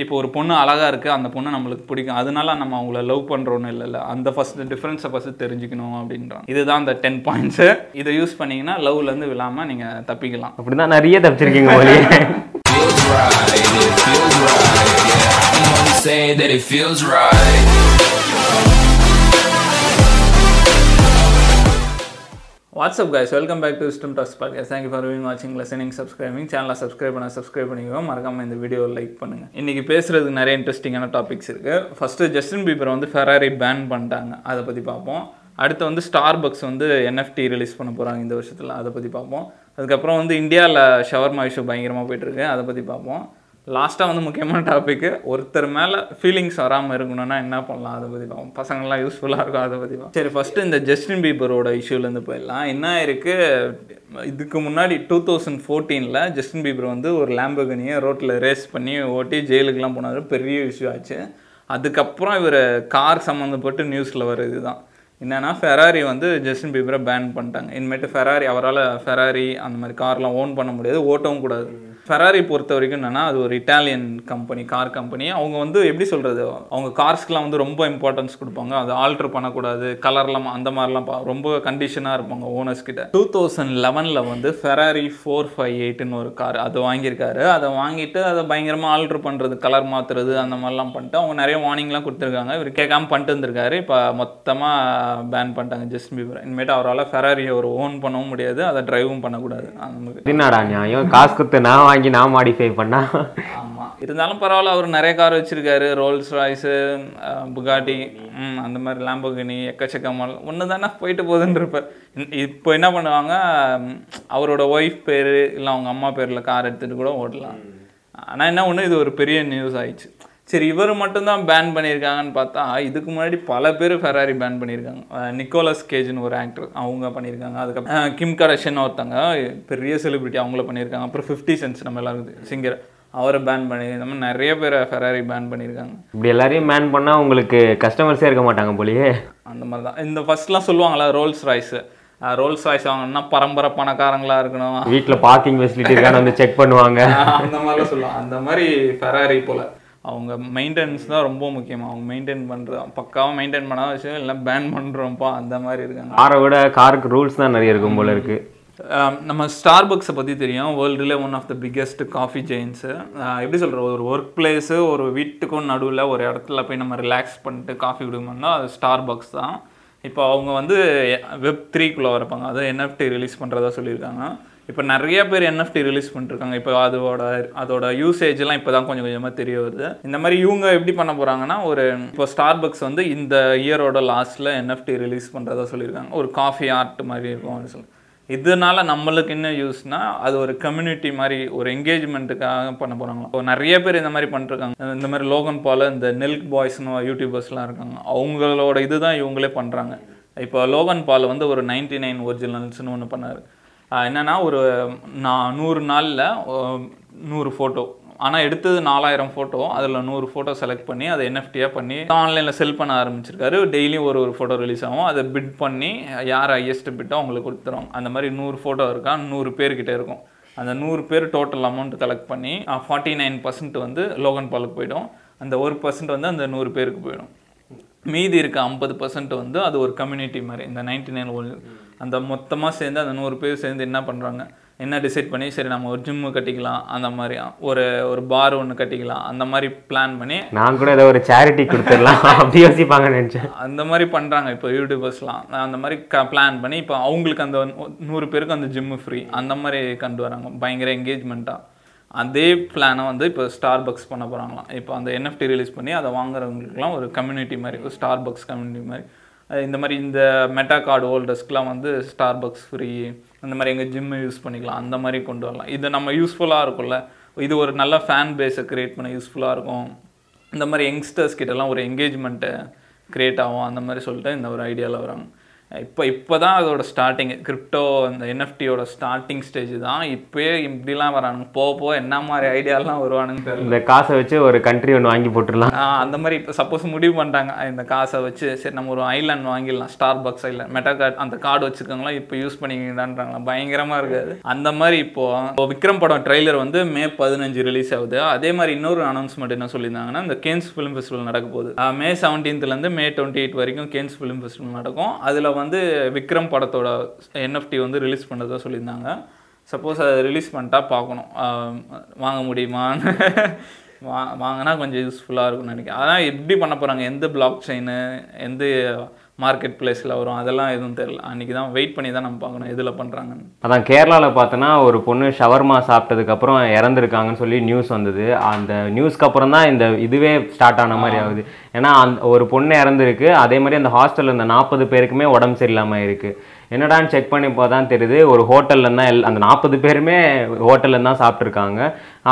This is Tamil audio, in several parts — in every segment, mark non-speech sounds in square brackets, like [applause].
இப்போ ஒரு பொண்ணு அழகா இருக்கு அந்த பொண்ணு நம்மளுக்கு பிடிக்கும். அதனால நம்ம அவங்கள லவ் பண்றோம்னு இல்லைல்ல அந்த ஃபர்ஸ்ட் டிஃபரன்ஸை ஃபர்ஸ்ட் தெரிஞ்சுக்கணும் அப்படின்றான் இதுதான் அந்த டென் பாயிண்ட்ஸ் இதை யூஸ் பண்ணீங்கன்னா லவ்ல இருந்து விழாம நீங்க தப்பிக்கலாம். அப்படிதான் நிறைய தப்பிச்சிருக்கீங்க say that it feels right. What's up guys welcome back to wisdom talks podcast thank you for viewing வாட்சிங் லிசனிங் சப்ஸ்கிரைபிங் சேனலை சப்ஸ்கிரைப் பண்ண சப்ஸ்கிரைப் பண்ணிக்கோங்க. மறக்காம இந்த வீடியோ லைக் பண்ணுங்கள் இன்னைக்கு பேசுகிறதுக்கு நிறைய இன்ட்ரெஸ்டிங்கான டாபிக்ஸ் இருக்குது ஃபஸ்ட்டு ஜஸ்டின் பீபர் வந்து ஃபெராரி பேன் பண்ணிட்டாங்க. அதை பற்றி பார்ப்போம். அடுத்து வந்து ஸ்டார் பக்ஸ் வந்து என்எஃப்டி ரிலீஸ் பண்ண போகிறாங்க இந்த வருஷத்தில். அதை பற்றி பார்ப்போம். அதுக்கப்புறம் வந்து இந்தியாவில் ஷவர்மா இஷ்யூ பயங்கரமாக போயிட்டுருக்கு அதை பற்றி பார்ப்போம். லாஸ்ட்டாக வந்து முக்கியமான டாப்பிக்கு ஒருத்தர் மேலே ஃபீலிங்ஸ் வராமல் இருக்கணும்னா என்ன பண்ணலாம்? அதை பற்றி பார்ப்போம் பசங்கள்லாம் யூஸ்ஃபுல்லாக இருக்கும் அதை பற்றி பார்ப்போம் சரி ஃபஸ்ட்டு இந்த ஜஸ்டின் பீபரோட இஷ்யூலேருந்து போயிடலாம். என்ன இருக்குது இதுக்கு முன்னாடி டூ தௌசண்ட் ஃபோர்டீனில் ஜஸ்டின் பீபர் வந்து ஒரு லேம்பகனியை ரோட்டில் ரேஸ் பண்ணி ஓட்டி ஜெயிலுக்குலாம் போனார். பெரிய இஷ்யூ ஆச்சு. அதுக்கப்புறம் இவர் கார் சம்மந்தப்பட்டு நியூஸில் வருது தான் என்னென்னா ஃபெராரி வந்து ஜஸ்டின் பீபரை பேன் பண்ணிட்டாங்க. இனிமேட்டு ஃபெராரி அவரால் ஃபெராரி அந்த மாதிரி கார்லாம் ஓன் பண்ண முடியாது. ஓட்டவும் கூடாது. ஃபெராரி பொறுத்த வரைக்கும் என்னன்னா அது ஒரு இட்டாலியன் கம்பெனி கார் கம்பெனி அவங்க வந்து எப்படி சொல்கிறது அவங்க கார்ஸ்க்குலாம் வந்து ரொம்ப இம்பார்ட்டன்ஸ் கொடுப்பாங்க. அது ஆல்ட்ரு பண்ணக்கூடாது. கலர்லாம் அந்த மாதிரிலாம் பா- ரொம்ப கண்டிஷனாக இருப்பாங்க ஓனர்ஸ் கிட்ட. டூ தௌசண்ட் லெவனில் வந்து ஃபெராரி ஃபோர் ஃபைவ் எயிட்னு ஒரு கார் அது வாங்கியிருக்காரு. அதை வாங்கிட்டு அதை பயங்கரமாக ஆல்ட்ரு பண்ணுறது கலர் மாற்றுறது அந்த மாதிரிலாம் பண்ணிட்டு அவங்க நிறைய வார்னிங்லாம் கொடுத்துருக்காங்க. இவர் கேட்காம பண்ணிட்டு இருந்திருக்காரு இப்போ மொத்தமாக பேன் பண்ணிட்டாங்க ஜஸ்ட் பீபர் இனிமேட்டு அவரால் ஃபெராரியை ஒரு ஓன் பண்ணவும் முடியாது. அதை டிரைவும் பண்ணக்கூடாது. அந்த மாதிரி. என்னடா நியாயம்? காசு கொடுத்து நான் வாங்கி நான் மாடிஃபை பண்ணா? ஆமாம் இருந்தாலும் பரவாயில்ல அவர் நிறைய கார் வச்சிருக்காரு. ரோல்ஸ் ராய்ஸு புகாட்டி அந்த மாதிரி லாம்போகினி எக்கச்சக்கமாக ஒன்று தானே போயிட்டு போகுதுன்னு இருப்பார் இப்போ என்ன பண்ணுவாங்க அவரோட ஒய்ஃப் பேர் இல்லை அவங்க அம்மா பேரில் கார் எடுத்துகிட்டு கூட ஓட்டலாம். ஆனால் என்ன ஒன்று இது ஒரு பெரிய நியூஸ் ஆயிடுச்சு. சரி இவர் மட்டும்தான் பேன் பண்ணியிருக்காங்கன்னு பார்த்தா இதுக்கு முன்னாடி பல பேர் ஃபெராரி பேன் பண்ணியிருக்காங்க. நிக்கோலஸ் கேஜ்னு ஒரு ஆக்டர் அவங்க பண்ணியிருக்காங்க. அதுக்கப்புறம் கிம் கரஷன் ஒருத்தங்க பெரிய செலிபிரிட்டி அவங்கள பண்ணியிருக்காங்க. அப்புறம் ஃபிஃப்டி சென்ஸ் நம்ம எல்லாருக்கும் சிங்கர் அவரை பேன் பண்ணி மாதிரி நிறைய பேரை ஃபெராரி பேன் பண்ணியிருக்காங்க. இப்படி எல்லாரையும் மேன் பண்ணா உங்களுக்கு கஸ்டமர்ஸே இருக்க மாட்டாங்க போலயே. அந்த மாதிரி தான். இந்த ஃபர்ஸ்ட்லாம் சொல்லுவாங்களா ரோல்ஸ் ராய்ஸு ரோல்ஸ் ராய்ஸ் வாங்கணும்னா பரம்பரை பணக்காரங்களா இருக்கணும். வீட்ல பார்க்கிங் ஃபெசிலிட்டி இருக்கான்னு வந்து செக் பண்ணுவாங்க. அந்த மாதிரிலாம் சொல்லுவாங்க. அந்த மாதிரி ஃபெராரி போல. அவங்க மெயின்டெனன்ஸ் தான் ரொம்ப முக்கியம். அவங்க மெயின்டைன் பண்ணுறது பக்காவாக மெயின்டைன் பண்ணாத விஷயம் இல்லை பேன் பண்ணுறோம்ப்பா அந்த மாதிரி இருக்காங்க. காரை விட காருக்கு ரூல்ஸ் தான் நிறைய இருக்கும் போல இருக்கு. ஆம், நம்ம ஸ்டார் பக்ஸை பற்றி தெரியும். வேர்ல்டுல one of the biggest coffee chains எப்படி சொல்கிற ஒரு ஒர்க் பிளேஸு ஒரு வீட்டுக்கும் நடுவில் ஒரு இடத்துல போய் நம்ம ரிலாக்ஸ் பண்ணிட்டு காஃபி குடிக்கணும்னா அது ஸ்டார் பக்ஸ் தான். இப்போ அவங்க வந்து வெப் த்ரீக்குள்ளே வரப்பாங்க. அதை என்எஃப்டி ரிலீஸ் பண்ணுறதா சொல்லியிருக்காங்க. இப்போ நிறைய பேர் என்எஃப்டி ரிலீஸ் பண்ணிருக்காங்க இப்போ அதோட அதோட யூசேஜ்லாம் இப்போ தான் கொஞ்சம் கொஞ்சமாக தெரிய வருது. இந்த மாதிரி இவங்க எப்படி பண்ண போகிறாங்கன்னா ஒரு இப்போ ஸ்டார் பக்ஸ் வந்து இந்த இயரோட லாஸ்ட்டில் என்எஃப்டி ரிலீஸ் பண்ணுறதா சொல்லியிருக்காங்க. ஒரு காஃபி ஆர்ட் மாதிரி இருக்கும் அப்படின்னு சொல்லி. இதனால நம்மளுக்கு என்ன யூஸ்னா அது ஒரு கம்யூனிட்டி மாதிரி ஒரு என்கேஜ்மெண்ட்டுக்காக பண்ண போகிறாங்க இப்போ நிறைய பேர் இந்த மாதிரி பண்ணிருக்காங்க இந்த மாதிரி லோகன் பால் இந்த நெல்க் பாய்ஸ்னு யூடியூபர்ஸ்லாம் இருக்காங்க. அவங்களோட இதுதான் இவங்களே பண்ணுறாங்க இப்போ லோகன் பால் வந்து ஒரு நைன்டி நைன் ஒரிஜினல்ஸ்னு ஒன்று பண்ணார். என்னென்னா ஒரு நான் நூறு நாளில் நூறு ஃபோட்டோ ஆனால் எடுத்தது நாலாயிரம் ஃபோட்டோ அதில் நூறு ஃபோட்டோ செலக்ட் பண்ணி அதை என்எஃப்டியாக பண்ணி ஆன்லைனில் செல் பண்ண ஆரம்பிச்சிருக்காரு. டெய்லியும் ஒரு ஒரு ஃபோட்டோ ரிலீஸ் ஆகும். அதை பிட் பண்ணி யார் ஹையஸ்ட் பிட்டோ அவங்களுக்கு கொடுத்துரும். அந்த மாதிரி நூறு ஃபோட்டோ இருக்கா? நூறு பேர்கிட்ட இருக்கும். அந்த நூறு பேர் டோட்டல் அமௌண்ட் கலெக்ட் பண்ணி ஃபார்ட்டி நைன் பர்சன்ட் வந்து லோகன் பாலுக்கு போயிடும். அந்த ஒரு பர்சன்ட் வந்து அந்த நூறு பேருக்கு போயிடும். மீதி இருக்க ஐம்பது பர்சன்ட் வந்து அது ஒரு கம்யூனிட்டி மாதிரி. இந்த நைன்டி நைன் அந்த மொத்தமாக சேர்ந்து அந்த நூறு பேர் சேர்ந்து என்ன பண்ணுறாங்க என்ன டிசைட் பண்ணி சரி நம்ம ஒரு ஜிம்மு கட்டிக்கலாம் அந்த மாதிரி ஒரு ஒரு பார் ஒன்று கட்டிக்கலாம் அந்த மாதிரி பிளான் பண்ணி நான் கூட ஏதோ ஒரு சேரிட்டி கொடுத்துடலாம் [laughs] அப்படி யோசிப்பாங்கன்னு நினைச்சேன். அந்த மாதிரி பண்ணுறாங்க இப்போ யூடியூபர்ஸ்லாம் அந்த மாதிரி க பிளான் பண்ணி இப்போ அவங்களுக்கு அந்த நூறு பேருக்கு அந்த ஜிம்மு ஃப்ரீ அந்த மாதிரி கொண்டு வராங்க. பயங்கர என்கேஜ்மெண்ட்டாக அதே பிளானை வந்து இப்போ ஸ்டார் பக்ஸ் பண்ண போகிறாங்களாம் இப்போ அந்த என்எஃப்டி ரிலீஸ் பண்ணி அதை வாங்குறவங்களுக்குலாம் ஒரு கம்யூனிட்டி மாதிரி ஒரு ஸ்டார் பக்ஸ் கம்யூனிட்டி மாதிரி இந்த மாதிரி இந்த மெட்டா கார்டு ஹோல்டர்ஸ்க்குலாம் வந்து ஸ்டார் பக்ஸ் ஃப்ரீ அந்த மாதிரி எங்கள் ஜிம்மு யூஸ் பண்ணிக்கலாம். அந்த மாதிரி கொண்டு வரலாம். இது நம்ம யூஸ்ஃபுல்லாக இருக்கும்ல. இது ஒரு நல்ல ஃபேன் பேஸை க்ரியேட் பண்ண யூஸ்ஃபுல்லாக இருக்கும். இந்த மாதிரி யங்ஸ்டர்ஸ் கிட்டலாம் ஒரு என்கேஜ்மெண்ட்டை க்ரியேட் ஆகும். அந்த மாதிரி சொல்லிட்டு இந்த ஒரு ஐடியாவில் வராங்க. இப்போ இப்போ தான் அதோட ஸ்டார்டிங் கிரிப்டோ அந்த என்எஃப்டியோட ஸ்டார்டிங் ஸ்டேஜ் தான் இப்போயே இப்படிலாம் வரானுங்க. போக போக என்ன மாதிரி ஐடியாலாம் வருவானுங்க தெரியல. இந்த காசை வச்சு ஒரு கண்ட்ரி ஒன்று வாங்கி போட்டுடலாம். அந்த மாதிரி இப்போ சப்போஸ் முடிவு பண்ணிட்டாங்க. இந்த காசை வச்சு சரி நம்ம ஒரு ஐலாண்ட் வாங்கிடலாம். Starbucks island meta card அந்த கார்டு வச்சுருக்காங்களா இப்போ யூஸ் பண்ணிக்கிறான்றாங்களா பயங்கரமாக இருக்காது. அந்த மாதிரி இப்போ இப்போ விக்ரம் படம் ட்ரெய்லர் வந்து மே பதினஞ்சு ரிலீஸ் ஆகுது. அதே மாதிரி இன்னொரு அனௌன்ஸ்மெண்ட் என்ன சொல்லியிருந்தாங்கன்னா இந்த கேன்ஸ் ஃபிலிம் ஃபெஸ்டிவல் நடக்க போகுது. மே செவன்டீன்த்லேருந்து மே டுவெண்ட்டி எயிட் வரைக்கும் கேன்ஸ் ஃபிலிம் ஃபெஸ்டிவல் நடக்கும். அதில் வந்து வந்து விக்ரம் படத்தோட என்எஃப்டி வந்து ரிலீஸ் பண்ணதாக சொல்லியிருந்தாங்க. சப்போஸ் அதை ரிலீஸ் பண்ணிட்டா பார்க்கணும். வாங்க முடியுமான்னு. வா வாங்கினா கொஞ்சம் யூஸ்ஃபுல்லாக இருக்கும்னு நினைக்கிறேன். அதான் எப்படி பண்ண போகிறாங்க எந்த பிளாக் செயின் எந்த மார்க்கெட் பிளேஸில் வரும். அதெல்லாம் எதுவும் தெரியல. அன்றைக்கி தான் வெயிட் பண்ணி தான் நம்ம பார்க்கணும். எதில் பண்ணுறாங்கன்னு அதான் கேரளாவில் பார்த்தோன்னா ஒரு பொண்ணு ஷவர்மா சாப்பிட்டதுக்கப்புறம் இறந்துருக்காங்கன்னு சொல்லி நியூஸ் வந்தது. அந்த நியூஸ்க்கு அப்புறம் தான் இந்த இதுவே ஸ்டார்ட் ஆன மாதிரி ஆகுது. ஏன்னா அந்த ஒரு பொண்ணு இறந்துருக்கு. அதே மாதிரி அந்த ஹாஸ்டலில் இந்த நாற்பது பேருக்குமே உடம்பு சரியில்லாமல் இருக்குது என்னடான்னு செக் பண்ணி தான் தெரியுது. ஒரு ஹோட்டலில் தான் எல் அந்த நாற்பது பேருமே ஹோட்டல்ல தான் சாப்பிட்ருக்காங்க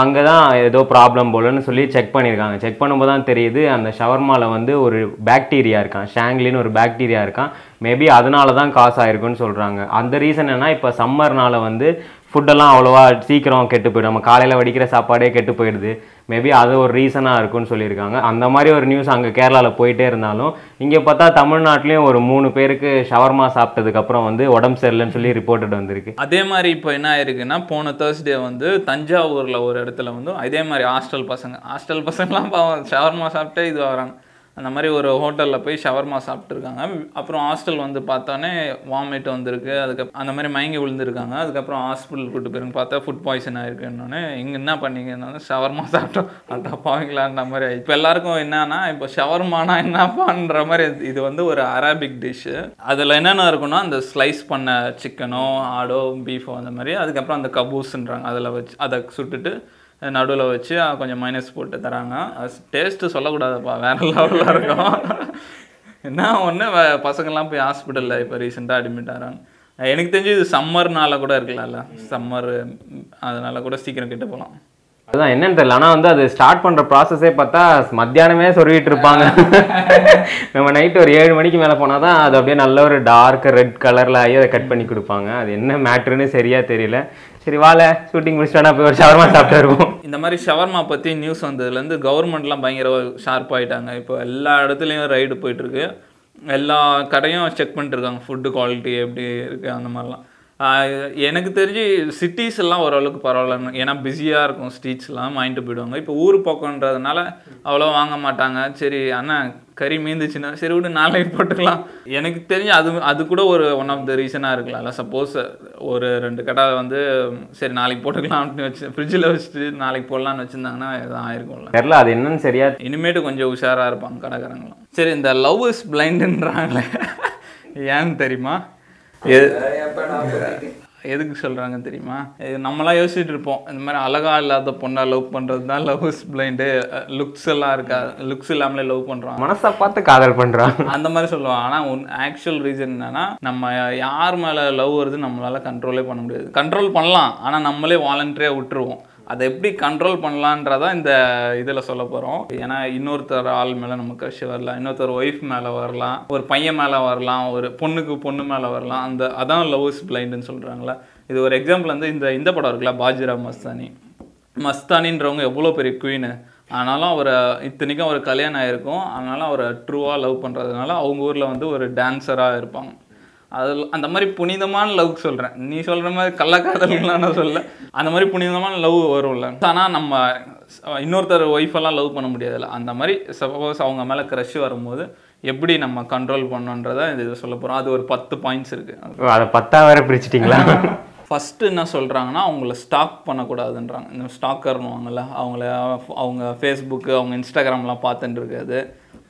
அங்கே தான் ஏதோ ப்ராப்ளம் போலன்னு சொல்லி செக் பண்ணியிருக்காங்க. செக் பண்ணும்போது தான் தெரியுது அந்த ஷவர்மாவில் வந்து ஒரு பாக்டீரியா இருக்கான். ஷாங்லின்னு ஒரு பாக்டீரியா இருக்கான். மேபி அதனால தான் காசு ஆயிருக்குன்னு சொல்கிறாங்க அந்த ரீசன் என்ன இப்போ சம்மர்னால் வந்து ஃபுட்டெல்லாம் அவ்வளோவா சீக்கிரம் கெட்டு போயிடும். நம்ம காலையில் வடிக்கிற சாப்பாடே கெட்டு போயிடுது. மேபி அது ஒரு ரீசனாக இருக்கும்னு சொல்லியிருக்காங்க. அந்த மாதிரி ஒரு நியூஸ் அங்கே கேரளாவில் போயிட்டே இருந்தாலும் இங்கே பார்த்தா தமிழ்நாட்டிலையும் ஒரு மூணு பேருக்கு ஷவர்மா சாப்பிட்டதுக்கப்புறம் வந்து உடம்பு சரியில்லைன்னு சொல்லி ரிப்போர்ட்டட் வந்திருக்கு. அதே மாதிரி இப்போ என்ன ஆயிருக்குன்னா போன தேர்ஸ்டே வந்து தஞ்சாவூரில் ஒரு இடத்துல வந்து அதே மாதிரி ஹாஸ்டல் பசங்க ஹாஸ்டல் பசங்கலாம் பாவம் ஷவர்மா சாப்பிட்டே இது வராங்க அந்த மாதிரி ஒரு ஹோட்டலில் போய் ஷவர்மா சாப்பிட்ருக்காங்க அப்புறம் ஹாஸ்டல் வந்து பார்த்தோன்னே வாமிட் வந்திருக்கு. அதுக்கு அந்த மாதிரி மயங்கி விழுந்திருக்காங்க. அதுக்கப்புறம் ஹாஸ்பிட்டல் கூட்டு போயிருங்க பார்த்தா ஃபுட் பாய்சன் ஆயிருக்குன்னொன்னே இங்கே என்ன பண்ணீங்கன்னா ஷவர்மா சாப்பிட்டோம். அட்டா பாவீங்களான்ற மாதிரி இப்போ எல்லாருக்கும் என்னன்னா இப்போ ஷவர்மானா என்னப்பான்ற மாதிரி இது வந்து ஒரு அரேபிக் டிஷ்ஷு அதில் என்னென்ன இருக்குன்னா அந்த ஸ்லைஸ் பண்ண சிக்கனோ ஆடோ பீஃபோ அந்த மாதிரி அதுக்கப்புறம் அந்த கபூஸ்ன்றாங்க அதில் வச்சு அதை சுட்டுட்டு நடுவில் வச்சு கொஞ்சம் மைனஸ் போட்டு தராங்க. டேஸ்ட்டு சொல்லக்கூடாதுப்பா வேற லெவலில் இருக்கும். என்ன ஒன்று பசங்கள்லாம் போய் ஹாஸ்பிட்டலில் இப்போ ரீசெண்டாக அட்மிட் ஆகிறாங்க எனக்கு தெரிஞ்சு இது சம்மர்னால கூட இருக்கலாம்ல. சம்மர் அதனால கூட சீக்கிரம் கெட்டு போகலாம் அதுதான் என்னன்னு தெரியல. ஆனால் வந்து அது ஸ்டார்ட் பண்ணுற ப்ராசஸே பார்த்தா மத்தியானமே சொருவிட்டு இருப்பாங்க. நம்ம நைட்டு ஒரு ஏழு மணிக்கு மேலே போனால் தான் அது அப்படியே நல்ல ஒரு டார்க் ரெட் கலரில் ஆகி அதை கட் பண்ணி கொடுப்பாங்க. அது என்ன மேட்ருன்னு சரியாக தெரியல. சரி வாழ ஷூட்டிங் முடிச்சுட்டா போய் ஒரு ஷவர்மா சாப்பிட்டு வருவோம். இந்த மாதிரி ஷவர்மா பற்றி நியூஸ் வந்ததுலேருந்து கவர்மெண்ட்லாம் பயங்கர ஷார்ப் ஆகிட்டாங்க இப்போ எல்லா இடத்துலையும் ரைடு போயிட்டுருக்கு எல்லா கடையும் செக் பண்ணிட்டுருக்காங்க ஃபுட்டு குவாலிட்டி எப்படி இருக்குது அந்த மாதிரிலாம். எனக்கு தெரிஞ்சு சிட்டிஸ் எல்லாம் ஓரளவுக்கு பரவாயில்ல. ஏன்னா பிஸியாக இருக்கும் ஸ்ட்ரீட்ஸ்லாம் வாங்கிட்டு போயிடுவாங்க. இப்போ ஊர் பக்கம்ன்றதுனால அவ்வளோ வாங்க மாட்டாங்க. சரி அண்ணா கறி மீந்துச்சுன்னா சரி விடு நாளைக்கு போட்டுக்கலாம். எனக்கு தெரிஞ்சு அது அது கூட ஒரு ஒன் ஆஃப் த ரீசனாக இருக்கலாம்ல. சப்போஸ் ஒரு ரெண்டு கடை வந்து சரி நாளைக்கு போட்டுக்கலாம் அப்படின்னு வச்சு ஃப்ரிட்ஜில் வச்சுட்டு நாளைக்கு போடலாம்னு வச்சுருந்தாங்கன்னா எதுவும் ஆயிருக்கும்ல. தெரில அது என்னன்னு சரியா இனிமேட்டு கொஞ்சம் உஷாராக இருப்பாங்க கடைக்காரங்களும். சரி இந்த லவ் இஸ் பிளைண்டுன்றாங்களே ஏன்னு தெரியுமா? எதுக்கு சொல்கிறாங்க தெரியுமா? இது நம்மளாம் யோசிச்சுட்டு இருப்போம். இந்த மாதிரி அழகா இல்லாத பொண்ணை லவ் பண்ணுறது தான் லவ் இஸ் பிளைண்டு லுக்ஸ் எல்லாம் இருக்கா? லுக்ஸ் இல்லாமலே லவ் பண்ணுறாங்க மனசை பார்த்து காதல் பண்ணுறான் அந்த மாதிரி சொல்லுவாங்க ஆனால் உன் ஆக்சுவல் ரீசன் என்னன்னா நம்ம யார் மேலே லவ் வருது நம்மளால கண்ட்ரோலே பண்ண முடியாது. கண்ட்ரோல் பண்ணலாம் ஆனால் நம்மளே வாலண்டரியாக விட்டுருவோம். அதை எப்படி கண்ட்ரோல் பண்ணலான்றதான் இந்த இதில் சொல்ல போகிறோம் ஏன்னா இன்னொருத்தர் ஆள் மேலே நம்ம க்ரஷ் வரலாம் இன்னொருத்தர் ஒய்ஃப் மேலே வரலாம் ஒரு பையன் மேலே வரலாம் ஒரு பொண்ணுக்கு பொண்ணு மேலே வரலாம். அந்த அதான் லவ் இஸ் பிளைண்டுன்னு சொல்கிறாங்களா இது ஒரு எக்ஸாம்பிள் வந்து இந்த இந்த படம் இருக்குல்ல பாஜிரா மஸ்தானி. மஸ்தானின்றவங்க எவ்வளோ பெரிய குயின் ஆனாலும் அவரை இத்தனைக்கும் அவர் கல்யாணம் ஆயிருக்கும். அதனால அவரை ட்ரூவாக லவ் பண்ணுறதுனால அவங்க ஊரில் வந்து ஒரு டான்ஸராக இருப்பாங்க. அதில் அந்த மாதிரி புனிதமான லவ் சொல்கிறேன் நீ சொல்கிற மாதிரி கள்ளக்காதல்லாம் நான் சொல்ல. அந்த மாதிரி புனிதமான லவ் வரும்ல. ஆனால் நம்ம இன்னொருத்தர் ஒய்ஃபெல்லாம் லவ் பண்ண முடியாதுல்ல. அந்த மாதிரி சப்போஸ் அவங்க மேலே க்ரஷ் வரும்போது எப்படி நம்ம கண்ட்ரோல் பண்ணோன்றதை இது சொல்ல போகிறோம் அது ஒரு பத்து பாயிண்ட்ஸ் இருக்குது அதை பத்தா வேற பிரிச்சிட்டிங்களா? ஃபஸ்ட்டு [laughs] என்ன சொல்கிறாங்கன்னா அவங்கள ஸ்டாக் பண்ணக்கூடாதுன்றாங்க. இந்த ஸ்டாக்கர்னுவாங்கல்ல அவங்கள அவங்க ஃபேஸ்புக்கு அவங்க இன்ஸ்டாகிராம்லாம் பார்த்துட்டு இருக்காது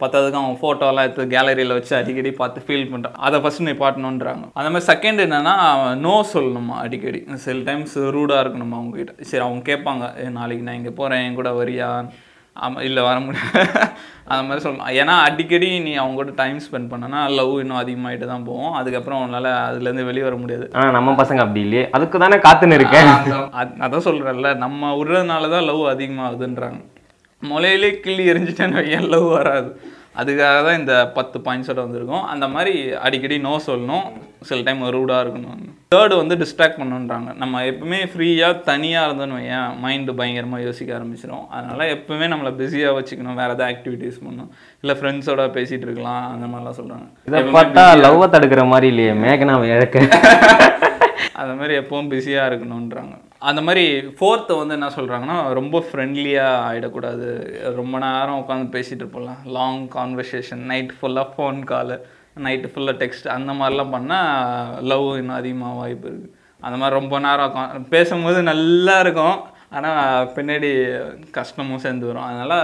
பத்தாவதுக்கு அவங்க ஃபோட்டோலாம் எடுத்து கேலரியில் வச்சு அடிக்கடி பார்த்து ஃபீல் பண்ணுறான் அதை ஃபஸ்ட் நீ பாட்டணுன்றாங்க அந்த மாதிரி செகண்ட் என்னன்னா நோ சொல்லணுமா அடிக்கடி. சில டைம்ஸ் ரூடாக இருக்கணுமா அவங்க கிட்ட சரி அவங்க கேட்பாங்க "ஏ, நாளைக்கு நான் இங்கே போகிறேன் என் கூட வரியா? ஆமாம் இல்லை வர முடியாது. [laughs] அந்த மாதிரி சொல்லலாம் ஏன்னா அடிக்கடி நீ அவங்க கூட டைம் ஸ்பெண்ட் பண்ணனா லவ் இன்னும் அதிகமாகிட்டு தான் போகும். அதுக்கப்புறம் உன்னால் அதுலேருந்து வெளியே வர முடியாது. ஆனால் நம்ம பசங்க அப்படி இல்லையே. அதுக்கு தானே காத்துன்னு இருக்கேன். அத்- அதான். சொல்கிறேன்ல நம்ம விடுறதுனால தான் லவ் அதிகமாகுதுன்றாங்க. முளையிலே கிள்ளி எரிஞ்சிட்டேன்னு ஏன் லவ் வராது. அதுக்காக தான் இந்த பத்து பாயிண்ட்ஸோட வந்திருக்கும். அந்த மாதிரி அடிக்கடி நோ சொல்லணும். சில டைம் ரூடாக இருக்கணும் தேர்டு வந்து டிஸ்ட்ராக்ட் பண்ணுன்றாங்க. நம்ம எப்பவுமே ஃப்ரீயாக தனியாக இருந்தோன்னு வையன் மைண்டு பயங்கரமாக யோசிக்க ஆரம்பிச்சிடும் அதனால எப்பவுமே நம்மளை பிஸியாக வச்சுக்கணும். வேறு ஏதாவது ஆக்டிவிட்டீஸ் பண்ணணும். இல்லை ஃப்ரெண்ட்ஸோட பேசிகிட்டு இருக்கலாம். அந்த மாதிரிலாம் சொல்கிறாங்க இதை பார்த்தா லவ்வை தடுக்கிற மாதிரி இல்லையே. மேகனா இழக்க [laughs] அந்த மாதிரி எப்பவும் பிஸியாக இருக்கணுன்றாங்க அந்த மாதிரி ஃபோர்த்து வந்து என்ன சொல்கிறாங்கன்னா ரொம்ப ஃப்ரெண்ட்லியாக ஆகிடக்கூடாது ரொம்ப நேரம் உட்காந்து பேசிகிட்டு இருப்போம்லாம் லாங் கான்வர்சேஷன் நைட் ஃபுல்லாக ஃபோன் காலு நைட்டு ஃபுல்லாக டெக்ஸ்ட் அந்த மாதிரிலாம் பண்ணால் லவ் இன்னும் அதிகமாக வாய்ப்பு இருக்குது அந்த மாதிரி ரொம்ப நேரம் உட்காந்து பேசும்போது நல்லா இருக்கும். ஆனால் பின்னாடி கஷ்டமும் சேர்ந்து வரும். அதனால்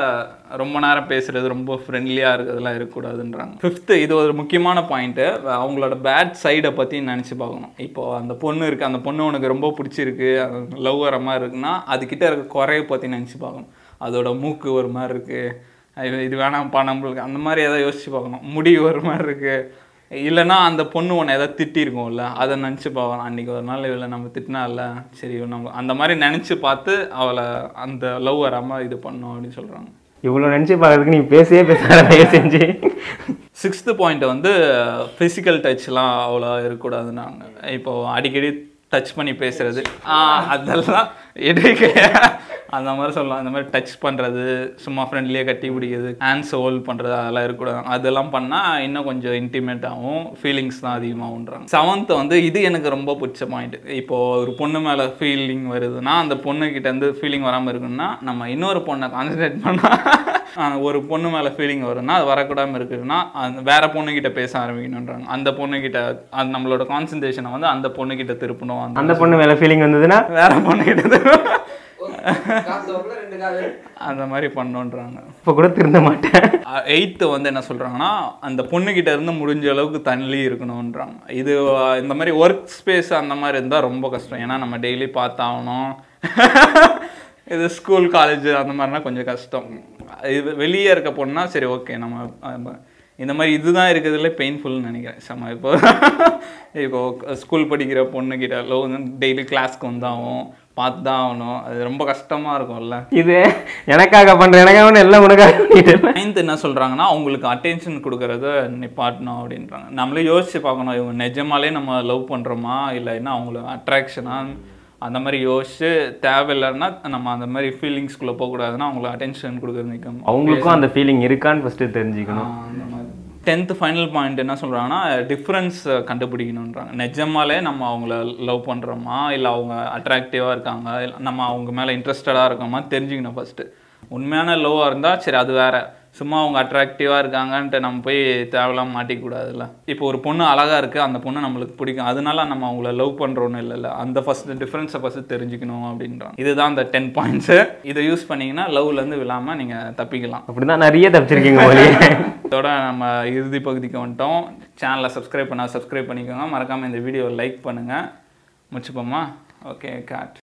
ரொம்ப நேரம் பேசுகிறது ரொம்ப ஃப்ரெண்ட்லியாக இருக்கிறதுலாம் இருக்கக்கூடாதுன்றாங்க. ஃபிஃப்த்து இது ஒரு முக்கியமான பாயிண்ட்டு அவங்களோட பேட் சைடை பற்றி நினச்சி பார்க்கணும். இப்போது அந்த பொண்ணு இருக்குது அந்த பொண்ணு உனக்கு ரொம்ப பிடிச்சிருக்கு லவ் வர மாதிரி இருக்குன்னா அதுக்கிட்ட இருக்க குறைய பற்றி நினச்சி பார்க்கணும். அதோட மூக்கு ஒரு மாதிரி இருக்குது இது வேணாம்ப்பா நம்மளுக்கு அந்த மாதிரி எதாவது யோசிச்சு பார்க்கணும். முடி ஒரு மாதிரி இருக்குது இல்லைன்னா அந்த பொண்ணு உன்னை எதாவது திட்டிருக்கோம்ல அதை நினச்சி பார்க்கலாம் அன்றைக்கி ஒரு நாள் இவளை நம்ம திட்டினால சரி நம்ம அந்த மாதிரி நினச்சி பார்த்து அவளை அந்த லவ் வராமல் இது பண்ணோம் அப்படின்னு சொல்கிறாங்க இவ்வளோ நினச்சி பார்க்கறதுக்கு நீ பேசியே தயவு செஞ்சு. சிக்ஸ்த்து பாயிண்ட் வந்து ஃபிசிக்கல் டச்லாம் அவ்வளோ இருக்கக்கூடாதுன்னாங்க. இப்போ அடிக்கடி டச் பண்ணி பேசுறது. அதெல்லாம் எடுக்க அந்த மாதிரி சொல்லலாம். அந்த மாதிரி டச் பண்ணுறது சும்மா ஃப்ரெண்ட்லியாக கட்டி பிடிக்கிறது ஹேண்ட்ஸ் ஹோல்ட் பண்ணுறது அதெல்லாம் இருக்கக்கூடாது. அதெல்லாம் பண்ணால் இன்னும் கொஞ்சம் இன்டிமேட் ஆகும் ஃபீலிங்ஸ் தான் அதிகமாகுன்றாங்க செவன்த் வந்து இது எனக்கு ரொம்ப பிடிச்ச பாயிண்ட் இப்போது ஒரு பொண்ணு மேலே ஃபீலிங் வருதுன்னா அந்த பொண்ணுக்கிட்ட இருந்து ஃபீலிங் வராமல் இருக்குன்னா நம்ம இன்னொரு பொண்ணை கான்சன்ட்ரேட் பண்ணால் ஒரு பொண்ணு மேலே ஃபீலிங் வரும்னா அது வரக்கூடாமல் இருக்குதுன்னா அந்த வேற பொண்ணுக்கிட்ட பேச ஆரம்பிக்கணுன்றாங்க அந்த பொண்ணுக்கிட்ட அது நம்மளோட கான்சன்ட்ரேஷனை வந்து அந்த பொண்ணுக்கிட்ட திருப்பணும். அந்த அந்த பொண்ணு மேலே ஃபீலிங் வந்ததுன்னா வேற பொண்ணுக்கிட்ட திருப்பணும். அந்த மாதிரி பண்ணோன்றாங்க. இப்போ கூட திருந்த மாட்டேன். எயித்து வந்து என்ன சொல்கிறாங்கன்னா அந்த பொண்ணுக்கிட்ட இருந்து முடிஞ்ச அளவுக்கு தள்ளி இருக்கணுன்றாங்க இது இந்த மாதிரி ஒர்க் ஸ்பேஸ் அந்த மாதிரி இருந்தால் ரொம்ப கஷ்டம். ஏன்னா நம்ம டெய்லி பார்த்தாகணும். இது ஸ்கூல் காலேஜ் அந்த மாதிரினா கொஞ்சம் கஷ்டம். இது வெளியே இருக்க பொண்ணா சரி ஓகே நம்ம இந்த மாதிரி இதுதான் இருக்கிறதுல பெயின்ஃபுல்னு நினைக்கிறேன். செம்ம இப்போ. இப்போ ஸ்கூல் படிக்கிற பொண்ணுக்கிட்ட லோ டெய்லி கிளாஸ்க்கு வந்தாகும் பார்த்து தான் ஆகணும். அது ரொம்ப கஷ்டமாக இருக்கும்ல. இது எனக்காக பண்ற எனக்காக எல்லாம் உனக்காக நைன்த் என்ன சொல்றாங்கன்னா அவங்களுக்கு அட்டென்ஷன் கொடுக்கறத நிப்பாட்டணும் அப்படின்றாங்க. நம்மளே யோசிச்சு பார்க்கணும் இவங்க நிஜமாலே நம்ம லவ் பண்றோமா? இல்லை என்ன அவங்களுக்கு அட்ராக்ஷனா அந்த மாதிரி யோசிச்சு தேவையில்லைன்னா நம்ம அந்த மாதிரி ஃபீலிங்ஸ்குள்ளே போகக்கூடாதுன்னா அவங்களுக்கு அட்டென்ஷன் கொடுக்கறது நிற்கும் அவங்களுக்கும் அந்த ஃபீலிங் இருக்கான்னு ஃபர்ஸ்ட் தெரிஞ்சுக்கணும். டென்த்து ஃபைனல் பாயிண்ட் என்ன சொல்கிறாங்கன்னா டிஃப்ரென்ஸ் கண்டுபிடிக்கணுன்றாங்க நிஜமாலே நம்ம அவங்கள லவ் பண்ணுறோமா இல்லை அவங்க அட்ராக்டிவாக இருக்காங்க? நம்ம அவங்க மேலே இன்ட்ரெஸ்டடாக இருக்கோமா? தெரிஞ்சுக்கணும் ஃபஸ்ட்டு உண்மையான லவ்வாக இருந்தால் சரி அது வேறு. சும்மா அவங்க அட்ராக்டிவாக இருக்காங்கன்ட்டு நம்ம போய் தேவையில்லாம மாட்டிக்கூடாதுல்ல. இப்போ ஒரு பொண்ணு அழகாக இருக்குது அந்த பொண்ணு நம்மளுக்கு பிடிக்கும். அதனால நம்ம அவங்கள லவ் பண்ணுறோன்னு இல்லைல்ல. அந்த ஃபஸ்ட் டிஃப்ரென்ஸை ஃபஸ்ட்டு தெரிஞ்சுக்கணும் அப்படின்றாங்க. இதுதான் அந்த டென் பாயிண்ட்ஸு இதை யூஸ் பண்ணிங்கன்னா லவ்லேருந்து விழாமல் நீங்கள் தப்பிக்கலாம். அப்படிதான் நிறைய தப்பிச்சிருக்கீங்க இதோட நம்ம இறுதி பகுதிக்கு வந்துட்டோம். சேனலை சப்ஸ்கிரைப் பண்ணால் சப்ஸ்கிரைப் பண்ணிக்கோங்க. மறக்காமல் இந்த வீடியோவை லைக் பண்ணுங்கள் முடிச்சுப்போமா? Okay God